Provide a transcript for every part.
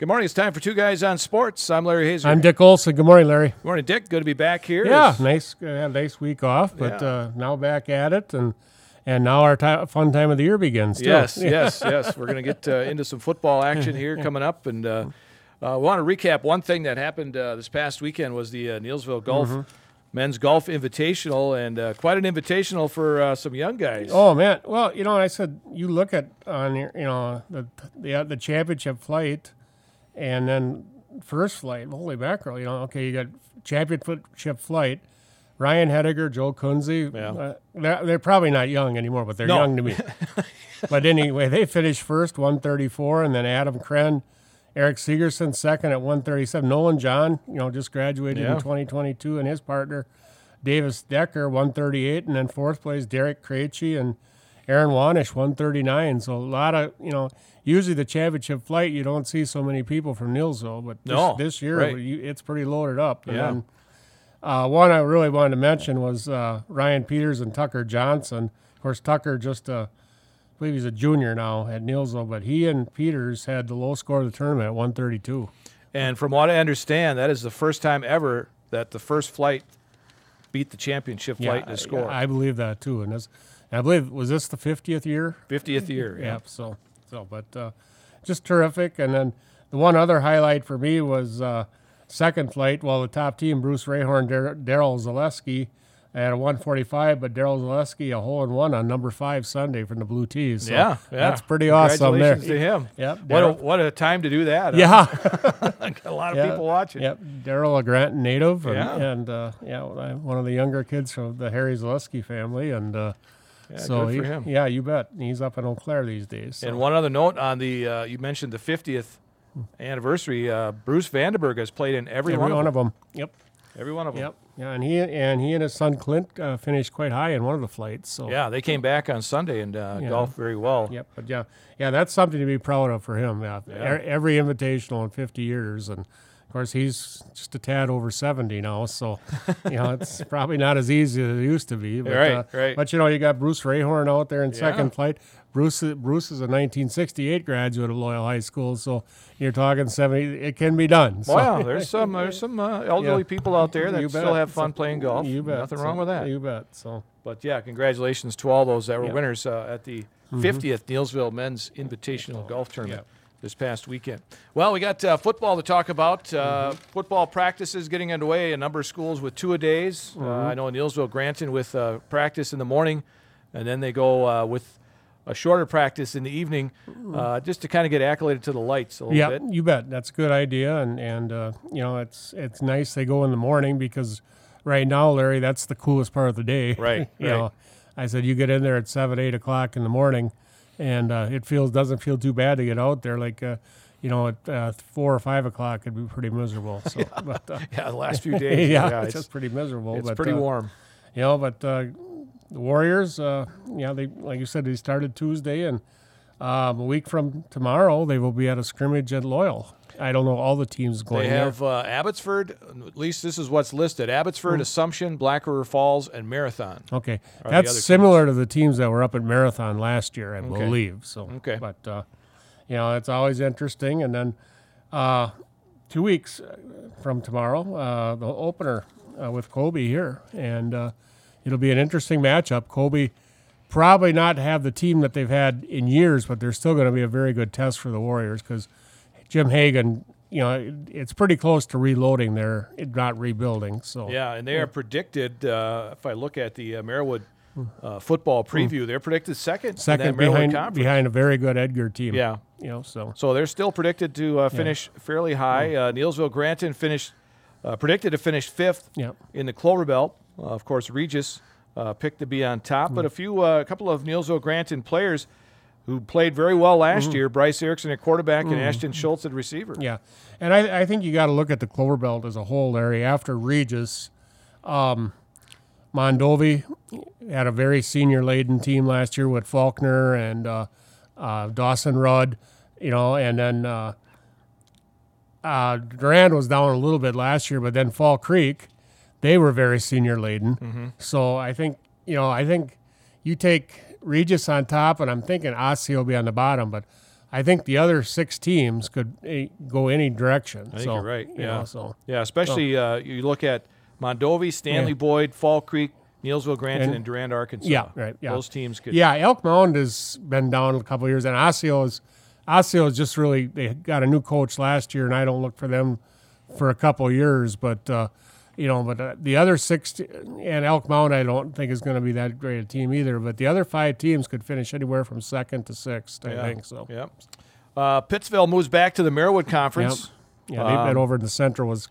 Good morning. It's time for Two Guys on Sports. I'm Larry Hazer. I'm Dick Olson. Good morning, Larry. Good morning, Dick. Good to be back here. Yeah, It's- nice. uh, Had a nice week off, but Yeah. uh, now back at it, and and now our ti fun time of the year begins. too. Yes, yes, yes. We're going to get uh, into some football action here coming up, and uh, uh, we want to recap one thing that happened uh, this past weekend was the uh, Neillsville Golf Mm-hmm. Men's Golf Invitational, and uh, quite an invitational for uh, some young guys. Oh man, well, you know, I said you look at on your, you know, the the the championship flight, and then first flight. Holy mackerel! You know, okay, you got championship flight. Ryan Hediger, Joe Kunze. Yeah. Uh, they're, they're probably not young anymore, but they're No. young to me. but anyway, they finished first, 134, and then Adam Kren, Eric Segerson second at 137. Nolan John, you know, just graduated Yeah. in 2022, and his partner Davis Decker 138, and then fourth place Derek Krejci and Aaron Wanish 139. So a lot of you know, usually the championship flight you don't see so many people from Neillsville, but this, No, this year right. it's pretty loaded up. And Yeah. then, uh, one I really wanted to mention was uh, Ryan Peters and Tucker Johnson. Of course, Tucker just uh, I believe he's a junior now at Neillsville, but he and Peters had the low score of the tournament at 132. And from what I understand, that is the first time ever that the first flight beat the championship flight in I- score. I, believe that too, and this, I believe was this the 50th year 50th year. Yeah. So, so, but uh, just terrific. And then the one other highlight for me was uh, second flight. Well, the top team, Bruce Rayhorn, Dar- Daryl Zaleski, at a 145, but Daryl Zaleski a hole in one on number five Sunday from the Blue Tees. So Yeah, yeah. that's pretty awesome. There, to him. Yep, What a, what a time to do that. huh? Yeah, a lot of Yeah. people watching. yep. Daryl, a Grant native, and, Yeah. and uh, yeah, one of the younger kids from the Harry Zaleski family, and uh, Yeah, so he- for him. yeah, you bet. He's up in Eau Claire these days. So. And one other note on the uh, you mentioned the 50th anniversary. Uh, Bruce Vandenberg has played in every, every one, of them. them. Yep. Every one of them. Yep. Yeah, and he and he and his son Clint uh, finished quite high in one of the flights. So Yeah, they came back on Sunday and uh, Yeah. golfed very well. Yep. But yeah, yeah, that's something to be proud of for him. Yeah. Yeah. E- Every invitational in 50 years, and of course he's just a tad over 70 now. So you know it's probably not as easy as it used to be. But, Right, uh, right. But you know you got Bruce Rayhorn out there in Yeah. second flight. Bruce Bruce is a 1968 graduate of Loyal High School, so you're talking 70. It can be done. So. Wow, there's some there's some uh, elderly Yeah. people out there that You still have fun So- playing golf. You bet. Nothing So- wrong with that. You bet. So But yeah, congratulations to all those that were Yeah. Mm-hmm. winners uh, at the 50th Neillsville Men's Invitational Golf Tournament this past weekend. Well, we got uh, football to talk about. Uh, Mm-hmm. Football practices getting underway. A number of schools with two a days. Uh, Mm-hmm. I know Neillsville Granton with uh, practice in the morning, and then they go uh, with a shorter practice in the evening, uh, just to kind of get acclimated to the lights a little Mm-hmm. Yeah, bit. you bet. That's a good idea, and and uh, you know it's it's nice they go in the morning because right now, Larry, that's the coolest part of the day. Right, you right. know, I said you get in there at seven, eight o'clock in the morning, and uh, it feels doesn't feel too bad to get out there. Like uh, you know, at uh, four or five o'clock, it'd be pretty miserable. So, but, uh, Yeah, the last few days. yeah, it's, it's just pretty miserable. it's but, pretty uh, warm. You know, but uh, the Warriors, uh, yeah, they like you said, they started Tuesday, and um, a week from tomorrow they will be at a scrimmage at Loyal. I don't know all the teams going They have uh, Abbotsford. At least this is what's listed: Abbotsford, Hmm. Assumption, Black River Falls, and Marathon. Okay, that's similar to the teams that were up at Marathon last year, I believe. So, Okay. but uh, you know, it's always interesting. And then uh, two weeks uh, from tomorrow, uh, the opener uh, with Colby here, and uh, it'll be an interesting matchup. Colby probably not have the team that they've had in years, but they're still going to be a very good test for the Warriors because Jim Hagan. You know, it's pretty close to reloading there, not rebuilding. So Yeah, and they are predicted. Uh, if I look at the uh, uh, football preview, they're predicted second. Hmm. second behind conference. behind a very good Edgar team. Yeah, you know, so so they're still predicted to uh, finish fairly high. Uh, Neillsville Granton finished uh, predicted to finish fifth yeah. in the Clover Belt. Uh, of course, Regis uh, picked to be on top, but a few, uh, a couple of Neillsville Granton players who played very well last year: Bryce Erickson at quarterback and Ashton Schultz at receiver. Yeah, and I, I think you got to look at the Clover Belt as a whole, Larry. After Regis, um, Mondovi had a very senior laden team last year with Faulkner and uh, uh, Dawson Rudd, you know, and then uh, uh, Durand was down a little bit last year, but then Fall Creek, they were very senior laden. So I think you know, I think you take Regis on top, and I'm thinking Osseo will be on the bottom, but I think the other six teams could eh, go any direction. I think so, you're right. you Yeah. know, so Yeah, especially uh, you look at Mondovi, Stanley Yeah. Boyd, Fall Creek, Neillsville, Granton, and, And- Durand, Arkansaw. Yeah, right, yeah. Those teams could. yeah, Elk Mound has been down a couple of years, and Osseo is Osseo is just really they got a new coach last year, and I don't look for them for a couple of years, but. Uh, you know, but uh, the other six and Elk Mound, I don't think is going to be that great a team either. But the other five teams could finish anywhere from second to sixth. I Yeah. think so. Yep. Uh, Pittsville moves back to the Marawood Conference. Yeah, they've been over in the Central was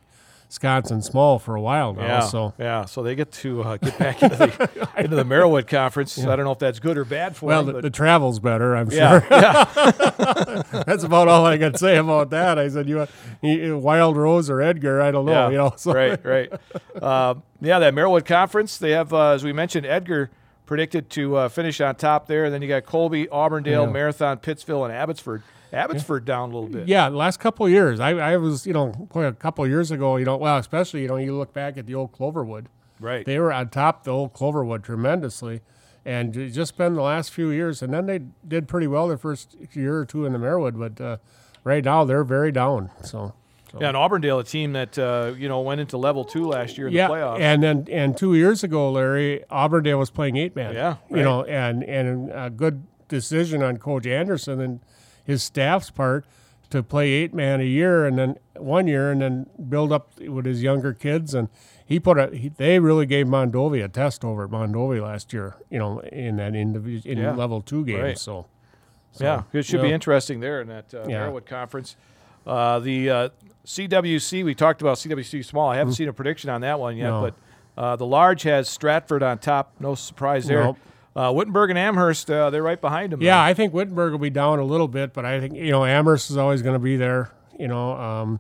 Wisconsin Small for a while now. Yeah, So yeah, so they get to uh, get back into the into the Marawood Conference. I don't know if that's good or bad for well, them. the, the travel's better, I'm yeah, sure. yeah, That's about all I can say about that. I said, you, you Wild Rose or Edgar, I don't know. yeah. You know, so right, right. Uh, yeah, that Marawood Conference. They have, uh, as we mentioned, Edgar predicted to uh, finish on top there. And then you got Colby, Auburndale, Yeah. Marathon, Pittsville, and Abbotsford. Abbotsford down a little bit. Yeah, the last couple of years, I, I was, you know, a couple of years ago, you know, well, especially, you know, you look back at the old Cloverwood. Right. They were on top of the old Cloverwood tremendously. And ju- just been the last few years. And then they did pretty well their first year or two in the Marawood. But uh, right now, they're very down. So. yeah, and Auburndale, a team that uh, you know went into level two last year in yeah, the playoffs. and then and two years ago, Larry Auburndale was playing eight man. Yeah, you know, and and a good decision on Coach Anderson and his staff's part to play eight man a year, and then one year, and then build up with his younger kids. And he put a he, they really gave Mondovi a test over at Mondovi last year. You know, in that individual in Yeah, level two game. right. So, yeah, it should yeah. be interesting there in that uh, Yeah. Conference. Uh, the uh, CWC, we talked about CWC small. I haven't seen a prediction on that one yet. No. but uh, the large has Stratford on top. No surprise there. Nope. Uh, Wittenberg and Amherst, uh, they're right behind them. Yeah, I think Wittenberg will be down a little bit, but I think you know Amherst is always going to be there. You know, um,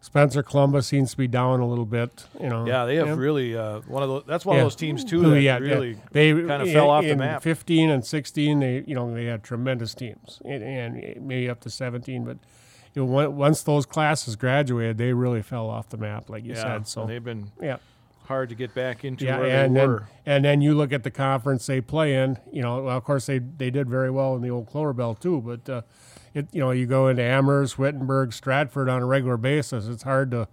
Spencer Columbus seems to be down a little bit. You know, Yeah, they have Yeah. really uh, one of those. That's one Yeah. of those teams too that yeah, really they kind of fell off the map. 15 and 16, they you know they had tremendous teams, and, and maybe up to 17. But you know, once those classes graduated, they really fell off the map, like you said. So they've been yeah, hard to get back into yeah, where and they then were. and then you look at the conference they play in. You know, well, of course they they did very well in the old Clover Belt too, but uh, it you know you go into Amherst, Wittenberg, Stratford on a regular basis. It's hard to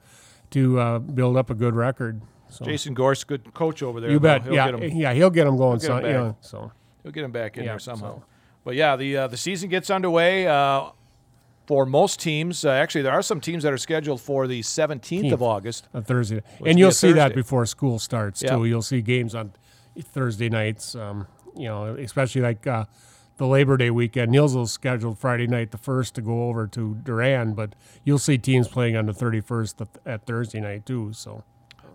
to uh, build up a good record. So Jason Gorse, good coach over there. you bet, He'll yeah, yeah, he'll get them going. get 'em son, you know, so He'll get him back in Yeah, there somehow. so- But yeah, the uh, the season gets underway uh, for most teams. Uh, actually, there are some teams that are scheduled for the 17th of August. on Thursday, and you'll a see that before school starts Yeah. too. You'll see games on Thursday nights. Um, you know, especially like uh, the Labor Day weekend. Neillsville's scheduled Friday night, the first, to go over to Durand, but you'll see teams playing on the 31st at, at Thursday night too. So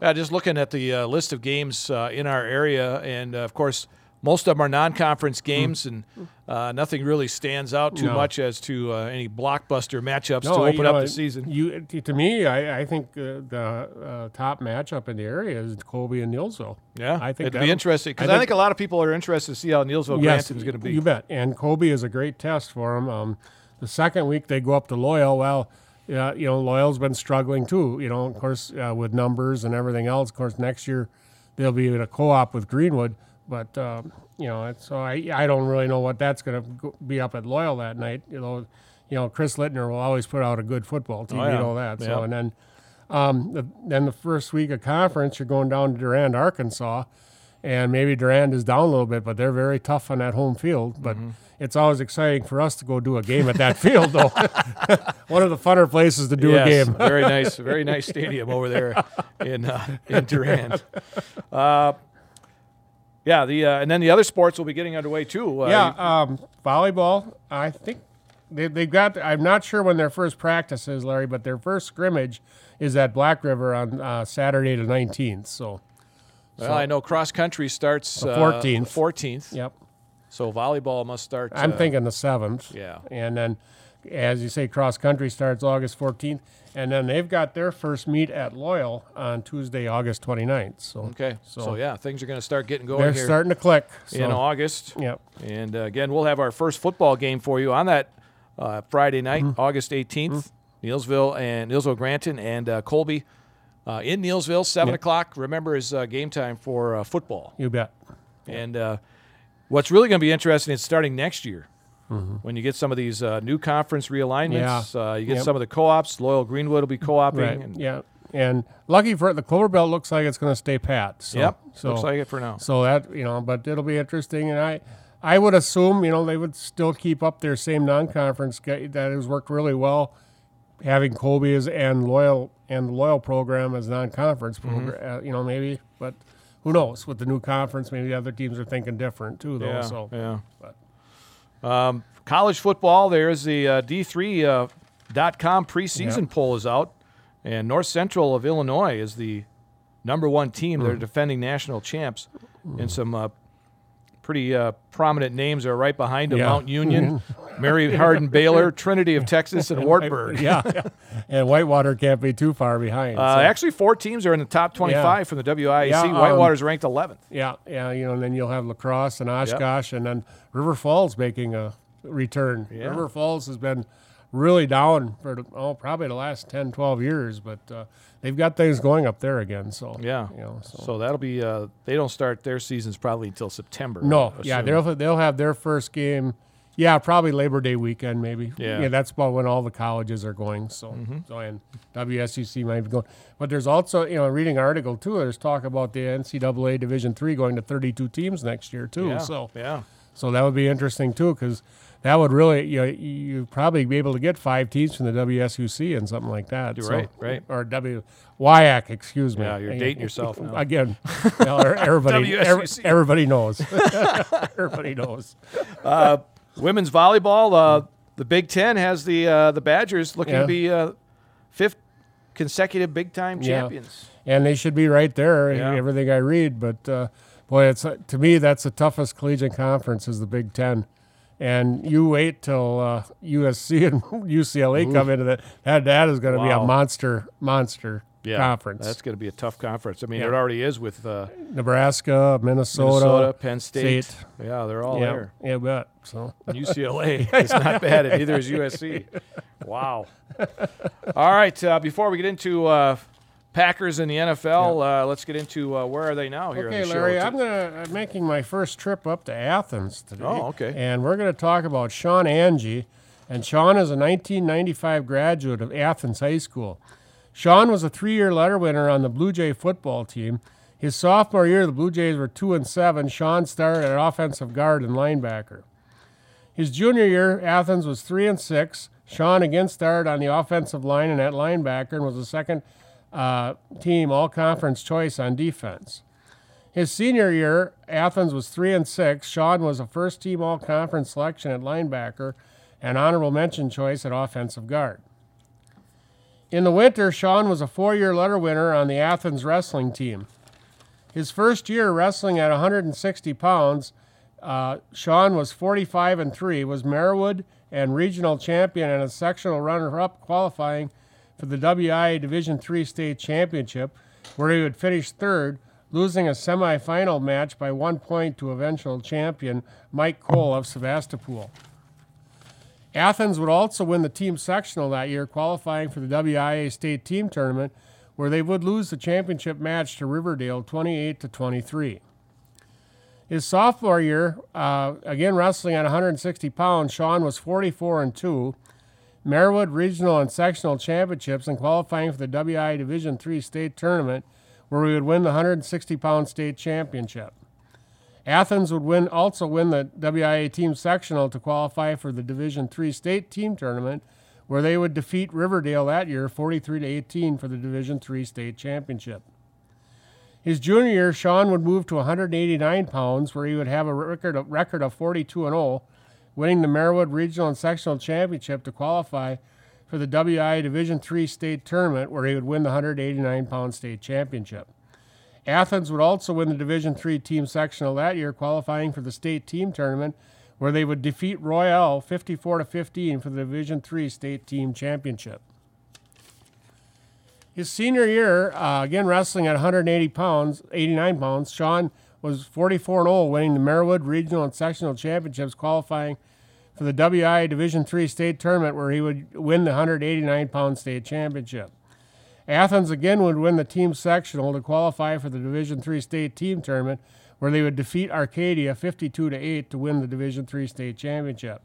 Yeah, just looking at the uh, list of games uh, in our area, and uh, of course, most of them are non-conference games, and uh, nothing really stands out too No. much as to uh, any blockbuster matchups to open up know, the season. You to me, I, I think uh, the uh, top matchup in the area is Colby and Neillsville. Yeah, I think it'd be interesting because I I, think- a lot of people are interested to see how Neillsville Yes, Granton's going to be. You bet. And Colby is a great test for them. Um, the second week they go up to Loyal. Well, you know Loyal's been struggling too. You know, of course, uh, with numbers and everything else. Of course, next year they'll be in a co-op with Greenwood. But um, you know, it's, so I I don't really know what that's going to be up at Loyal that night. You know, you know Chris Littner will always put out a good football team. Oh, You know that. So Yeah. and then. Um, the, then the first week of conference, you're going down to Durand, Arkansaw, and maybe Durand is down a little bit, but they're very tough on that home field. But Mm-hmm. it's always exciting for us to go do a game at that field, though. One of the funner places to do yes, a game. very nice, very nice stadium over there in uh, in Durand. Uh, yeah, the uh, and then the other sports will be getting underway too. Uh, yeah, um, volleyball. I think they they got. I'm not sure when their first practice is, Larry, but their first scrimmage is at Black River on uh, Saturday the 19th. So, Well, I know cross country starts The uh, 14th. 14th. yep. So volleyball must start. I'm uh, thinking the seventh. Yeah. And then, as you say, cross country starts August 14th, and then they've got their first meet at Loyal on Tuesday, August 29th. So Okay. So, So- yeah, things are going to start getting going they're here starting to click. So, in August. Yep. And uh, again, we'll have our first football game for you on that uh, Friday night, Mm-hmm. August 18th. Neillsville and Neillsville Granton and uh, Colby uh, in Neillsville, seven Yep. o'clock. Remember, is uh, game time for uh, football. You bet. And uh, what's really going to be interesting is starting next year. When you get some of these uh, new conference realignments. Uh, you get yep. some of the co-ops. Loyal Greenwood will be co-oping. Right. And, yeah. And lucky for it, the Clover Belt looks like it's going to stay pat. So, yep. So, looks like it for now. So that you know, but it'll be interesting. And I, I would assume you know they would still keep up their same non-conference that has worked really well, having Colby's and Loyal and the Loyal program as non-conference mm-hmm. program. Uh, you know, maybe, but who knows? With the new conference, maybe the other teams are thinking different too. Though. Yeah. So yeah. But. Um, college football. There's the uh, D3.com uh, preseason yep. poll is out, and North Central of Illinois is the number one team. Mm. They're defending national champs, mm. and some uh, pretty uh, prominent names are right behind them: yeah. Mount Union, Mary Hardin Baylor, Trinity of Texas, and Wartburg. yeah, and Whitewater can't be too far behind. Uh, so. Actually, four teams are in the top 25 yeah. from the WIAC. Yeah, um, Whitewater's ranked 11th. Yeah, yeah, you know, and then you'll have La Crosse and Oshkosh, yep. and then River Falls making a return. Yeah. River Falls has been really down for oh probably the last 10 12 years but uh, they've got things going up there again so yeah. you know so, so that'll be uh, they don't start their seasons probably until september no yeah they'll they'll have their first game yeah probably labor day weekend maybe. Yeah, yeah that's about when all the colleges are going so. Mm-hmm. so and wsuc might be going. But there's also you know reading article too there's talk about the ncaa division three going to 32 teams next year too yeah. so. yeah. So that would be interesting too because that would really you know, you probably be able to get five teams from the WSUC and something like that. You're so, right, right. Or W WIAC, excuse me. Yeah, you're dating yourself now. Again, everybody everybody knows. everybody knows. Uh, women's volleyball, uh, the Big Ten has the uh, the Badgers looking yeah. to be uh, fifth consecutive Big Ten champions. Yeah. And they should be right there. Yeah. Everything I read, but uh, boy, it's uh, to me that's the toughest collegiate conference is the Big Ten and you wait till uh, USC and UCLA Ooh. come into that. That, that is going to wow. be a monster, monster yeah, conference. That's going to be a tough conference. I mean, yeah. it already is with uh, Nebraska, Minnesota, Minnesota, Penn State. State. Yeah, they're all yeah, there. Yeah, bet. So UCLA is not bad, and neither is USC. Wow. all right. Uh, before we get into uh, Packers in the NFL. Yeah. Uh, let's get into uh, where are they now here okay, Larry. I'm gonna I'm making my first trip up to Athens today. Oh, okay. And we're going to talk about Sean Angie. And Sean is a 1995 graduate of Athens High School. Sean was a three-year letter winner on the Blue Jay football team. His sophomore year, the Blue Jays were two and seven. Sean started at offensive guard and linebacker. His junior year, Athens was three and six. Sean again started on the offensive line and at linebacker and was the second uh, team all conference choice on defense. His senior year, Athens was three and six. Sean was a first team all conference selection at linebacker and honorable mention choice at offensive guard. In the winter, Sean was a four year letter winner on the Athens wrestling team. His first year wrestling at 160 pounds, uh, Sean was 45 and 3, was Marawood and regional champion and a sectional runner up qualifying for the WIA Division III state championship, where he would finish third, losing a semifinal match by one point to eventual champion Mike Cole of Sevastopol. Athens would also win the team sectional that year, qualifying for the WIA state team tournament, where they would lose the championship match to Riverdale 28 to 23. His sophomore year, uh, again wrestling at 160 pounds, Sean was 44 and 2 Marawood Regional and Sectional Championships and qualifying for the WI Division III state tournament, where we would win the 160 pound state championship. Athens would win also win the WIA team sectional to qualify for the Division III state team tournament, where they would defeat Riverdale that year 43 to 18 for the Division III state championship. His junior year, Sean would move to 189 pounds, where he would have a record of, record of 42 and 0 winning the Marawood Regional and Sectional Championship to qualify for the WI Division III state tournament, where he would win the 189 pound state championship. Athens would also win the Division III team sectional that year, qualifying for the state team tournament, where they would defeat Royall 54 to 15 for the Division III state team championship. His senior year, uh, again wrestling at 180 pounds, 89 pounds, Sean was 44 0, winning the Marawood Regional and Sectional Championships, qualifying for the WI Division III state tournament where he would win the 189 pound state championship. Athens again would win the team sectional to qualify for the Division III state team tournament where they would defeat Arcadia 52 to 8 to win the Division III state championship.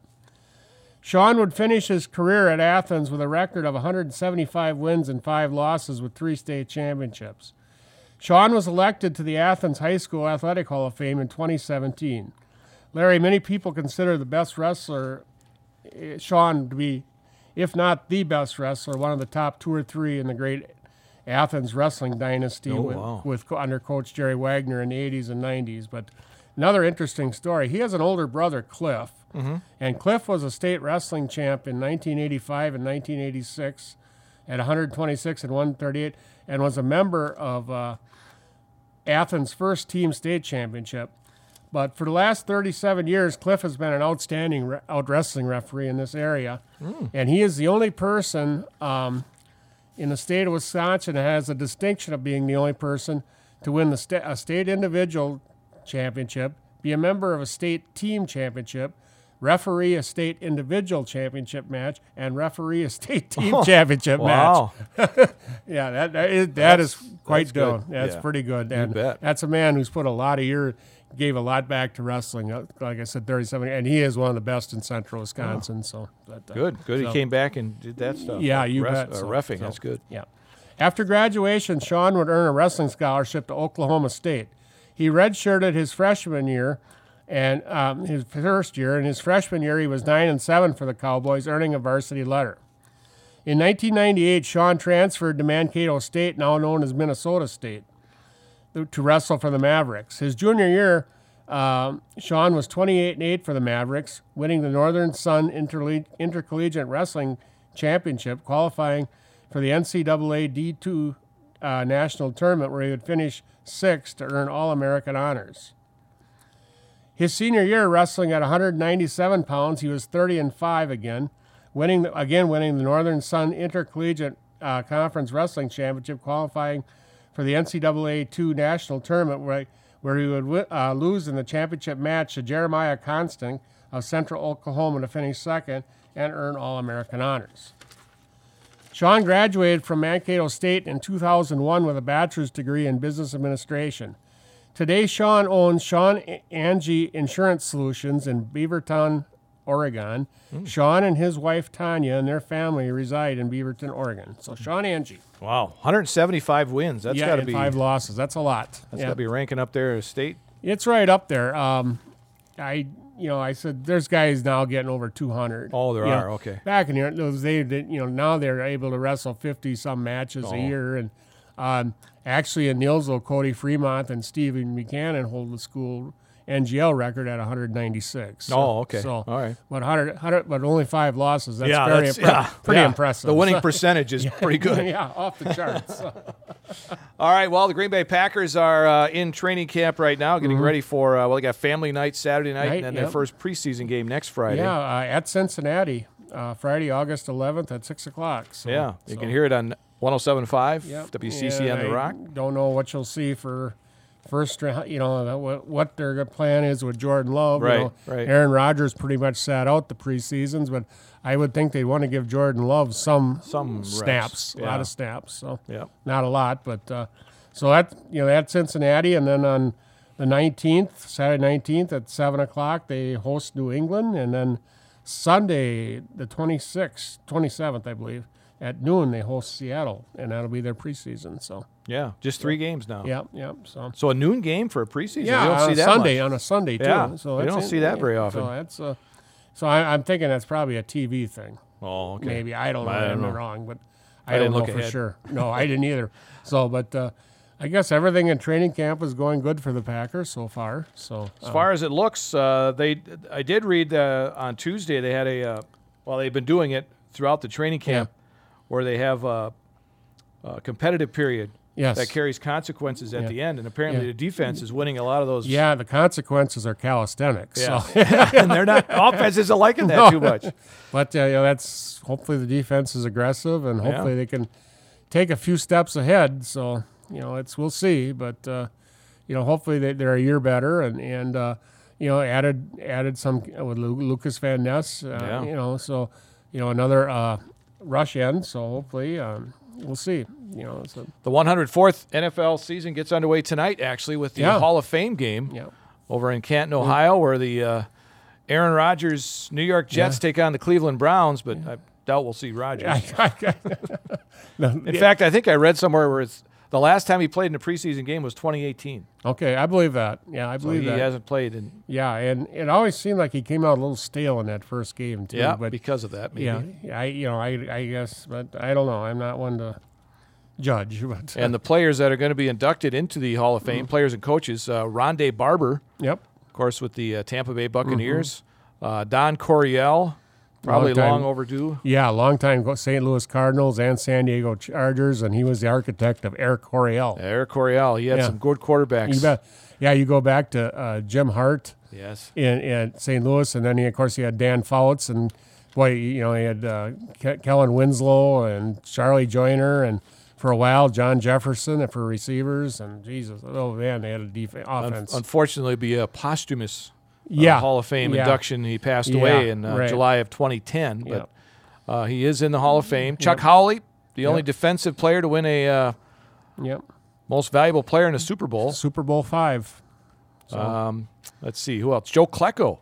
Sean would finish his career at Athens with a record of 175 wins and five losses with three state championships. Sean was elected to the Athens High School Athletic Hall of Fame in 2017. Larry, many people consider the best wrestler, eh, Sean, to be, if not the best wrestler, one of the top two or three in the great Athens wrestling dynasty Oh, with, wow. with under Coach Jerry Wagner in the 80s and 90s. But another interesting story: he has an older brother, Cliff, and Cliff was a state wrestling champ in 1985 and 1986 at 126 and 138, and was a member of uh, Athens' first team state championship. But for the last 37 years, Cliff has been an outstanding re- out wrestling referee in this area, and he is the only person um, in the state of Wisconsin that has a distinction of being the only person to win the sta- a state individual championship, be a member of a state team championship, referee a state individual championship match, and referee a state team championship match. Wow. Yeah, that that is, that is quite that's good. That's Yeah. pretty good. And bet. that's a man who's put a lot of year, gave a lot back to wrestling. Uh, Like I said, 37, and he is one of the best in Central Wisconsin. So but, uh, Good. Good. so- he came back and did that stuff. Yeah, you Ref- bet. Uh, So- refing. so- That's good. Yeah. After graduation, Sean would earn a wrestling scholarship to Oklahoma State. He redshirted his freshman year, and um, his first year. In his freshman year, he was nine and seven for the Cowboys, earning a varsity letter. In 1998, Sean transferred to Mankato State, now known as Minnesota State, to wrestle for the Mavericks. His junior year, um, Sean was 28 and 8 for the Mavericks, winning the Northern Sun Interle- Intercollegiate Wrestling Championship, qualifying for the NCAA D2 uh, national tournament, where he would finish sixth to earn All American honors. His senior year, wrestling at 197 pounds, he was 30 and 5 again, winning the, again winning the Northern Sun Intercollegiate uh, Conference Wrestling Championship, qualifying for the NCAA two national tournament, where where he would uh, lose in the championship match to Jeremiah Constant of Central Oklahoma to finish second and earn All American honors. Sean graduated from Mankato State in 2001 with a bachelor's degree in business administration. Today, Sean owns Sean Angie Insurance Solutions in Beaverton, Oregon. Sean and his wife Tanya and their family reside in Beaverton, Oregon. So Sean Angie, Wow. 175 wins. That's yeah, got to be. five losses. That's a lot. That's Yeah. got to be ranking up there as state. It's right up there. Um, I, you know, I said there's guys now getting over 200. Oh, there You know, are. Okay. Back in here, those they did, you know, now they're able to wrestle 50 some matches Oh. a year, and um, actually in Neillsville, Cody Fremont and Stephen Buchanan hold the school NGL record at 196. So- Oh, okay. So, All right. but 100, 100 but only five losses. That's yeah, very that's impre- yeah, pretty yeah. impressive. The winning So- percentage is pretty good. yeah, off the charts. All right. Well, the Green Bay Packers are uh, in training camp right now, getting ready for uh, well, they got family night Saturday night, Mm-hmm. Night, and then their first preseason game next Friday. yeah, uh, at Cincinnati, uh, Friday, August 11th at six o'clock. So, Yeah, you can hear it on 107.5 Yep. WCC on the Rock. Don't know what you'll see for first round. You know what, what their plan is with Jordan Love. you Right, know. right. Aaron Rodgers pretty much sat out the preseasons, but I would think they'd want to give Jordan Love some Some snaps, a lot of snaps. So Yeah. not a lot, but uh, so that you know that's Cincinnati, and then on the 19th, Saturday 19th at seven o'clock, they host New England, and then Sunday the 26th, 27th, I believe. At noon, they host Seattle, and that'll be their preseason. So, Yeah, just three games now. yeah, yeah. So, So a noon game for a preseason. yeah, you don't on see a that Sunday, much. on a Sunday too. Yeah, so you don't see that very often. So that's uh, so I, I'm thinking that's probably a TV thing. Oh, okay. Maybe I don't know. I am wrong, but I I, don't didn't know look for ahead. sure. No, I didn't either. So, but uh, I guess everything in training camp is going good for the Packers so far. So, As far as it looks, uh, they I did read uh, on Tuesday they had a uh, well they've been doing it throughout the training camp where they have a, a competitive period yes, that carries consequences at Yeah. the end, and apparently Yeah. the defense is winning a lot of those. yeah, the consequences are calisthenics. Yeah. So. and they're not offense isn't liking that No. too much. But uh, you know, that's hopefully the defense is aggressive, and hopefully they can take a few steps ahead. So you know, it's we'll see, but uh, you know, hopefully they, they're a year better, and and uh, you know, added added some uh, with Lucas Van Ness. Uh. You know, so you know another uh, rush in. So hopefully um, we'll see. You know, so The 104th NFL season gets underway tonight, actually, with the Yeah. Hall of Fame game yeah. over in Canton, Ohio, where the uh, Aaron Rodgers, New York Jets take on the Cleveland Browns, but I doubt we'll see Rodgers. In fact, I think I read somewhere where it's the last time he played in a preseason game was 2018. okay, I believe that. Yeah, I So believe he that. He hasn't played in Yeah, and it always seemed like he came out a little stale in that first game too. yeah but because of that. Maybe. yeah, I you know I I guess, but I don't know. I'm not one to judge, but And the players that are going to be inducted into the Hall of Fame, players and coaches, uh, Rondé Barber, yep, of course, with the uh, Tampa Bay Buccaneers, uh, Don Coryell, probably. Long long overdue. yeah, long time St. Louis Cardinals and San Diego Chargers, and he was the architect of Air Coryell. Air Coryell, he had Yeah. some good quarterbacks. You bet. Yeah, you go back to uh, Jim Hart Yes. in, in St. Louis, and then he, of course he had Dan Fouts, and boy, you know he had uh, Ke- Kellen Winslow and Charlie Joiner, and for a while John Jefferson for receivers, and Jesus, oh man, they had a defense Un- unfortunately, it'd be a posthumous yeah, Hall of Fame yeah. induction. He passed Yeah, away in uh, right. July of 2010, but Yep. uh, he is in the Hall of Fame. Chuck Howley, the only defensive player to win a uh, Yep. most valuable player in a Super Bowl. Super Bowl five. So, Um, let's see who else. Joe Klecko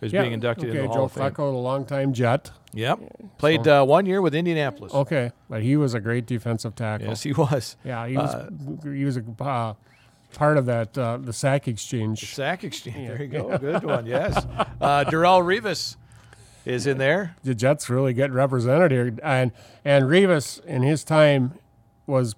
is being inducted okay, in the Hall Joe of Fame. Klecko, the longtime Jet. Yep, played uh, one year with Indianapolis. Okay, but he was a great defensive tackle. Yes, he was. Yeah, he was. he was a uh, part of that uh, the sack exchange. Sack exchange. There you go. Good one. Yes. Uh, Darrelle Revis is in there. the Jets really get represented here, and and Revis in his time was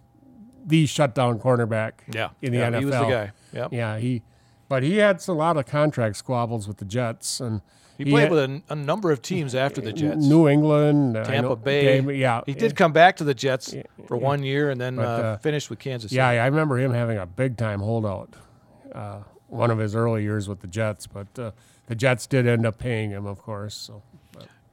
the shutdown cornerback. Yeah. in the yeah, NFL. He was the guy. Yep. Yeah, he, but he had a lot of contract squabbles with the Jets, and He played with a, a number of teams after the Jets. New England, Tampa know- Bay. yeah, He did come back to the Jets for one year and then But, uh, uh, finished with Kansas City. Yeah, I remember him having a big time holdout. Uh, one of his early years with the Jets, but uh, the Jets did end up paying him, of course. So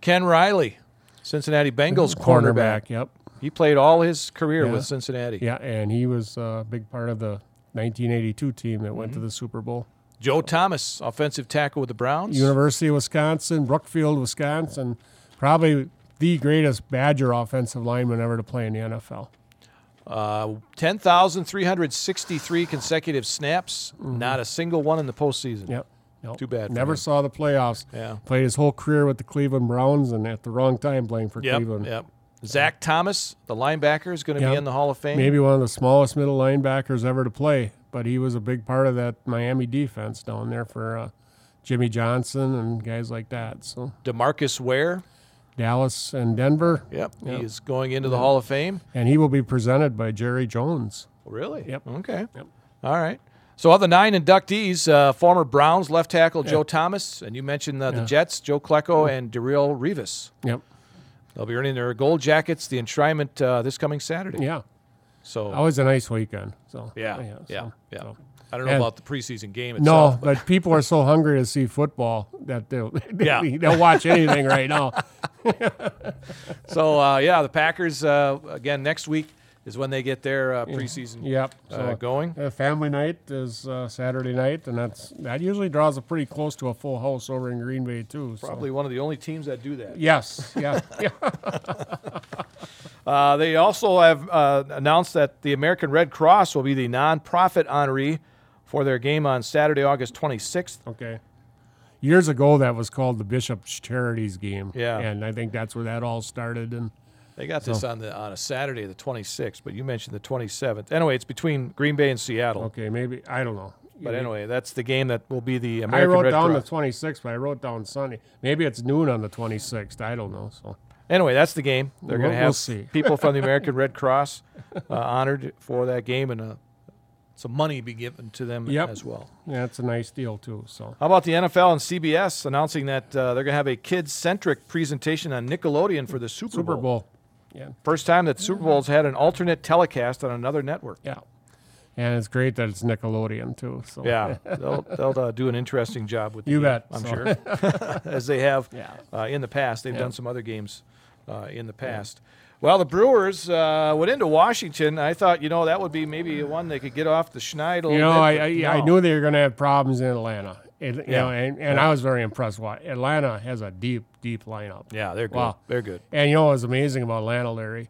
Ken Riley, Cincinnati Bengals cornerback. Yep. He played all his career Yeah. with Cincinnati. Yeah, and he was a big part of the 1982 team that went to the Super Bowl. Joe Thomas, offensive tackle with the Browns. University of Wisconsin, Brookfield, Wisconsin, probably the greatest Badger offensive lineman ever to play in the NFL. Uh, 10,363 consecutive snaps. Not a single one in the postseason. Mm-hmm. Yep. Nope. Too bad for Never saw the playoffs. Yeah. Played his whole career with the Cleveland Browns and at the wrong time playing for Yep. Cleveland. Yep. Zach Thomas, the linebacker, is going to be in the Hall of Fame. Maybe one of the smallest middle linebackers ever to play, but he was a big part of that Miami defense down there for uh, Jimmy Johnson and guys like that. So Demarcus Ware. Dallas and Denver, Yep. Yep. He is going into the Hall of Fame. and he will be presented by Jerry Jones. Really? Yep. Okay. Yep. All right. So of the nine inductees, uh, former Browns left tackle Joe Thomas, and you mentioned uh, the. Jets, Joe Klecko and Darrelle Revis. Yep. They'll be earning their gold jackets, the enshrinement uh, this coming Saturday. Yeah. So Always a nice weekend. So yeah, yeah, so- yeah. so. I don't know And- about the preseason game itself. No, itself. but people are so hungry to see football that they'll Yeah. they'll watch anything right now. so uh, yeah, the Packers uh, again next week is when they get their uh, preseason Yep. uh, So going. uh, family night is uh, Saturday night, and that's that usually draws a pretty close to a full house over in Green Bay too. so- Probably one of the only teams that do that. Yes. Yeah. yeah. Uh, they also have uh, announced that the American Red Cross will be the nonprofit honoree for their game on Saturday, August 26th. Okay. Years ago, that was called the Bishop's Charities game. Yeah. And I think that's where that all started. And They got this on the on a Saturday, the 26th, but you mentioned the 27th. Anyway, it's between Green Bay and Seattle. okay, maybe I don't know. But anyway, that's the game that will be the American I wrote Red down Cross. the 26th, but I wrote down Sunday. Maybe it's noon on the 26th. I don't know. So Anyway, that's the game. They're going to We'll- we'll have see. people from the American Red Cross uh, honored for that game, and uh, some money be given to them Yep. as well. yeah, it's a nice deal too. So How about the NFL and CBS announcing that uh, they're going to have a kids-centric presentation on Nickelodeon for the Super, Super Bowl. Yeah. First time that Super Bowl's had an alternate telecast on another network. Yeah. And it's great that it's Nickelodeon too. So Yeah, they'll, they'll uh, do an interesting job with the You bet. I'm So- sure, as they have Yeah. uh, in the past. They've Yeah. done some other games uh, in the past. Well, the Brewers uh, went into Washington. I thought, you know, that would be maybe one they could get off the schneid a You know, I, bit, I, I no. knew they were going to have problems in Atlanta. It, you Yeah. know, and, and I was very impressed. Why Atlanta has a deep, deep lineup. Yeah, they're good. Wow. They're good. And you know what's amazing about Atlanta, Larry?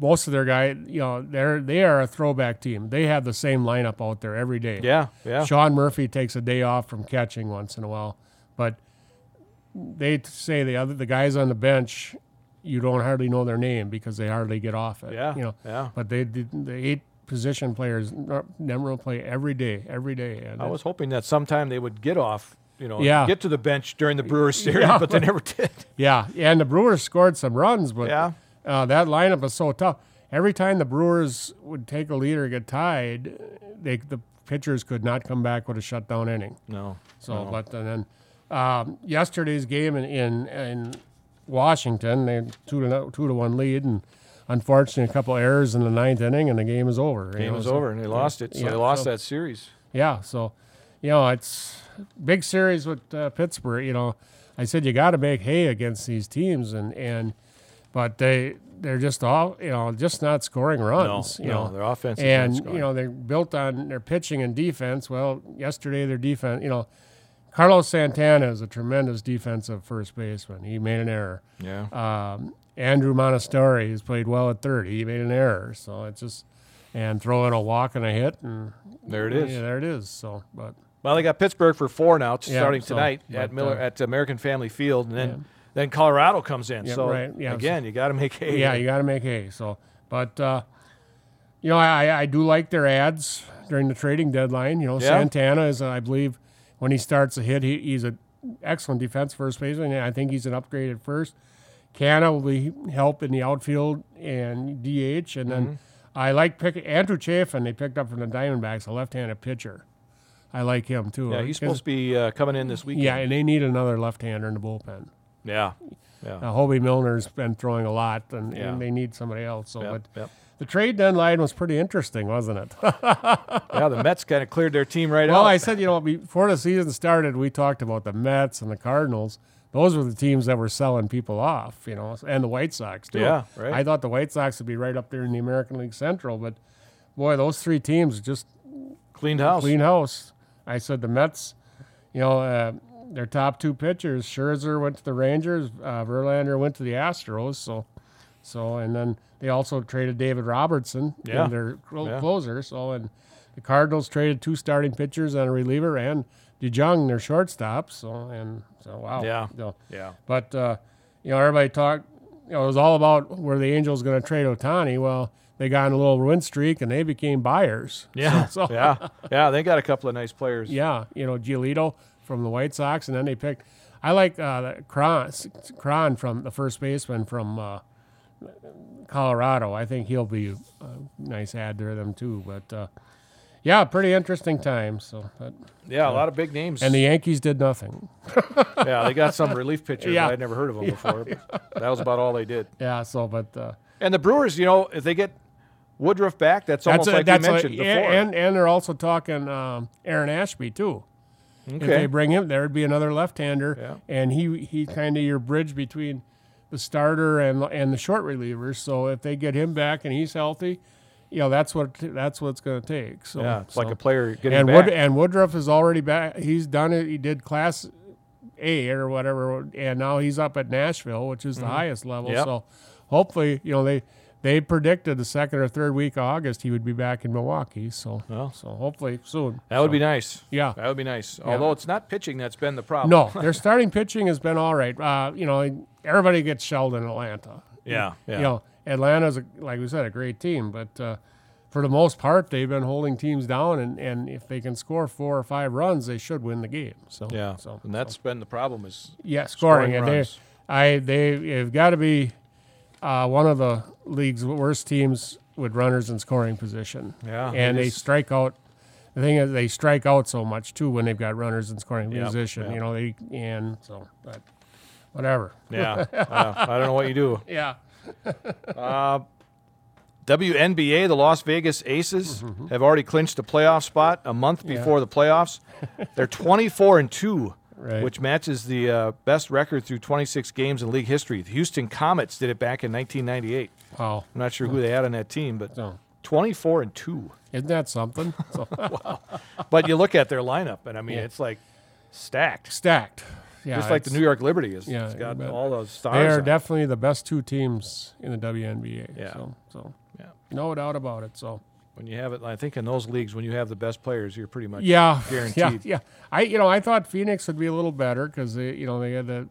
Most of their guys, you know, they're they are a throwback team. They have the same lineup out there every day. Yeah, yeah. Sean Murphy takes a day off from catching once in a while, but they say the other the guys on the bench, you don't hardly know their name because they hardly get off it. Yeah, you know. yeah. But they the, the eight position players never play every day, every day. And I was hoping that sometime they would get off, you know, Yeah. get to the bench during the Brewers series, Yeah, but they never did. yeah, and the Brewers scored some runs, but Yeah. uh, that lineup was so tough. Every time the Brewers would take a lead or get tied, they the pitchers could not come back with a shutdown inning. No. So, but and then um, yesterday's game in, in in Washington, they two to two to one lead, and unfortunately a couple errors in the ninth inning, and the game is over. you Game know, was so- over and they lost it. So yeah, they lost so- that series. Yeah, so you know it's big series with uh, Pittsburgh. You know, I said you got to make hay against these teams, and and but they they're just all you know just not scoring runs. no, you no, know, their offense is and you know they're built on their pitching and defense. Well, yesterday their defense, you know. Carlos Santana is a tremendous defensive first baseman. He made an error. Yeah. Um, Andruw Monasterio has played well at third. He made an error, so it's just and throw in a walk and a hit, and There it is. Yeah, there it is. So, but Well, they got Pittsburgh for four now, Yeah, starting so, tonight at Miller uh, at American Family Field, and then then Colorado comes in. Yeah, so right, yeah, again, you got to make hay. yeah, you got to make hay. So, but uh, you know, I I do like their ads during the trading deadline. You know, Yeah. Santana is, I believe, when he starts a hit, he, he's a excellent defense first baseman. and I think he's an upgrade at first. Canha will be help in the outfield and DH, and then Mm-hmm. I like pick Andrew Chafin. They picked up from the Diamondbacks, a left-handed pitcher. I like him too. Yeah, he's supposed to be uh, coming in this weekend. Yeah, and they need another left-hander in the bullpen. Yeah. Yeah. Uh, Hoby Milner's been throwing a lot, and, Yeah. and they need somebody else. So, Yep, but yep. The trade deadline was pretty interesting, wasn't it? Yeah, the Mets kind of cleared their team right well, out. I said, you know, before the season started, we talked about the Mets and the Cardinals. Those were the teams that were selling people off, you know, and the White Sox too. Yeah, right. I thought the White Sox would be right up there in the American League Central, but boy, those three teams just Cleaned house. clean house. I said the Mets, you know, uh, their top two pitchers, Scherzer went to the Rangers, uh, Verlander went to the Astros. So, so and then they also traded David Robertson, Yeah. in their clo- Yeah. closer. So and the Cardinals traded two starting pitchers and a reliever and DeJong, their shortstop. So and so wow, Yeah. So, Yeah. but uh, you know, everybody talked. You know, it was all about were the Angels going to trade Ohtani. Well, they got on a little win streak and they became buyers. Yeah. So, so- yeah. Yeah. They got a couple of nice players. yeah, you know, Giolito from the White Sox, and then they picked. I like uh, the Cron, Cron from the first baseman from uh, Colorado. I think he'll be a nice add to them too. But uh, yeah, pretty interesting time. So, but, Yeah, a lot of big names. and the Yankees did nothing. yeah, they got some relief pitchers. Yeah. I'd never heard of them before. but that was about all they did. Yeah. So, but uh, And the Brewers, you know, if they get Woodruff back, that's almost a- like you mentioned a- before. and and they're also talking um, Aaron Ashby too. Okay. If they bring him, there'd be another left-hander, Yeah. and he he kind of your bridge between the starter and and the short relievers. So if they get him back and he's healthy, you know that's what that's what it's going to take. So yeah, it's like a player getting and back. Wood and Woodruff is already back. He's done it. He did Class A or whatever, and now he's up at Nashville, which is the highest level. Mm-hmm. Yep. So hopefully, you know they. They predicted the second or third week of August he would be back in Milwaukee. So, Well. so hopefully soon. that would So, be nice. Yeah. That would be nice. Although it's not pitching that's been the problem. No, their starting pitching has been all right. Uh, you know, everybody gets shelled in Atlanta. Yeah. Yeah. You know, Atlanta's a, like we said, a great team, but uh, for the most part, they've been holding teams down, and, and if they can score four or five runs, they should win the game. So yeah. so and that's been the problem is yeah, scoring. scoring and they, runs. I they have got to be uh, one of the league's worst teams with runners in scoring position. Yeah, and they strike out. The thing is, they strike out so much too when they've got runners in scoring Yep, position. yep. You know, they and so but whatever. yeah. uh, I don't know what you do. Yeah. WNBA, the Las Vegas Aces have already clinched a playoff spot a month before the playoffs. They're 24 and 2, Right. which matches the uh, best record through 26 games in league history. The Houston Comets did it back in 1998. Wow. I'm not sure who they had on that team, but So 24 and 2. isn't that something? So, But you look at their lineup, and I mean, it's like stacked, stacked. Yeah. just like the New York Liberty is. Yeah, it's got all those stars. They are on definitely the best two teams in the WNBA. Yeah. So, so Yeah. no doubt about it. So when you have it, I think in those leagues, when you have the best players, you're pretty much Yeah, yeah, guaranteed. yeah. yeah. I you know I thought Phoenix would be a little better because they you know they had the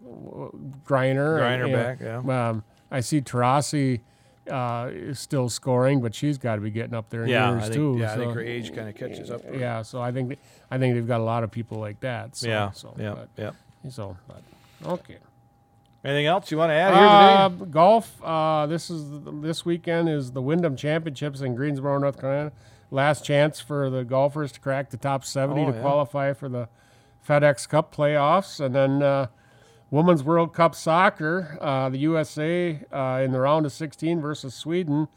Griner. Griner and, back, yeah. Um, I see Taurasi uh, is still scoring, but she's got to be getting up there in Yeah, years I think, too. yeah, I think her age kind of catches up. Yeah, so I think I think they've got a lot of people like that. So, yeah, so, yeah, but- yeah. So, but, okay. Anything else you want to add here Uh, today? golf. Uh, this is this weekend is the Wyndham Championships in Greensboro, North Carolina. Last chance for the golfers to crack the top seventy Oh, to yeah. qualify for the FedEx Cup playoffs, and then uh, Women's World Cup soccer. Uh, the USA uh, in the round of sixteen versus Sweden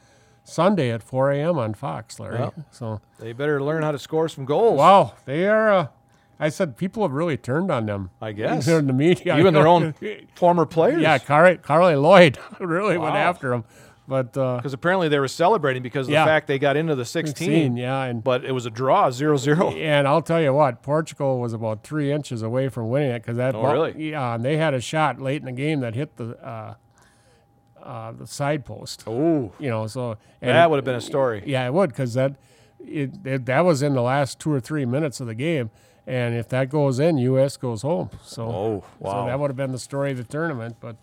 Sunday at four a.m. on Fox. Larry. Yep. So They better learn how to score some goals. wow, they are. Uh, I said people have really turned on them. I guess. in the media, Even their own former players. Yeah, Car- Carly Lloyd really went after him, but uh, Because apparently they were celebrating because of Yeah. the fact they got into the 16, 16, yeah, and but it was a draw, 0 0. and I'll tell you what, Portugal was about three inches away from winning it because that Oh, ball- really? yeah, and they had a shot late in the game that hit the uh, uh, the side post. Oh, You know, so and that would have been a story. yeah, it would because that it, it that was in the last two or three minutes of the game, and if that goes in, U.S. goes home. So Oh, so that would have been the story of the tournament, but.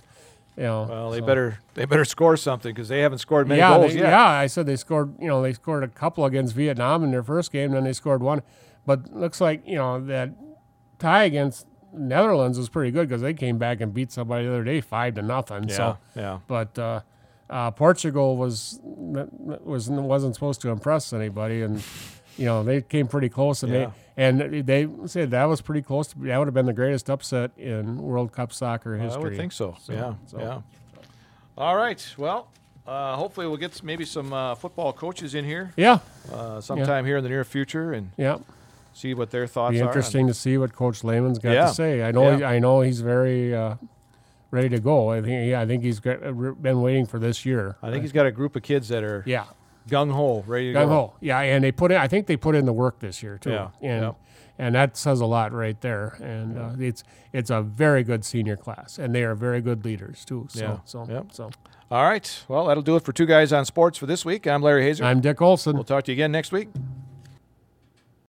You know, Well, they so- better they better score something because they haven't scored many yeah, goals they- yet. yeah. I said they scored. You know, they scored a couple against Vietnam in their first game, then they scored one. But looks like you know that tie against Netherlands was pretty good because they came back and beat somebody the other day five to nothing. yeah, So, yeah. but uh, uh, Portugal was was wasn't supposed to impress anybody, and you know they came pretty close, and Yeah. And they said that was pretty close. To, that would have been the greatest upset in World Cup soccer history. I history. would think so. So- yeah, so- yeah. All right. Well, uh, hopefully we'll get maybe some uh, football coaches in here Yeah, uh, sometime here in the near future and yeah. see what their thoughts be are. interesting to see what Coach Lehman's got Yeah. to say. I know. Yeah. I know he's very uh, ready to go. I think. Yeah, I think he's got, uh, been waiting for this year. I think he's got a group of kids that are Yeah, gung ho, ready to gung go. ho. Yeah, and they put in. I think they put in the work this year too. Yeah, and yeah. and that says a lot right there. And uh, it's it's a very good senior class, and they are very good leaders too. So Yeah, so yep. so. All right. Well, that'll do it for two guys on sports for this week. I'm Larry Hazer. I'm Dick Olson. we'll talk to you again next week.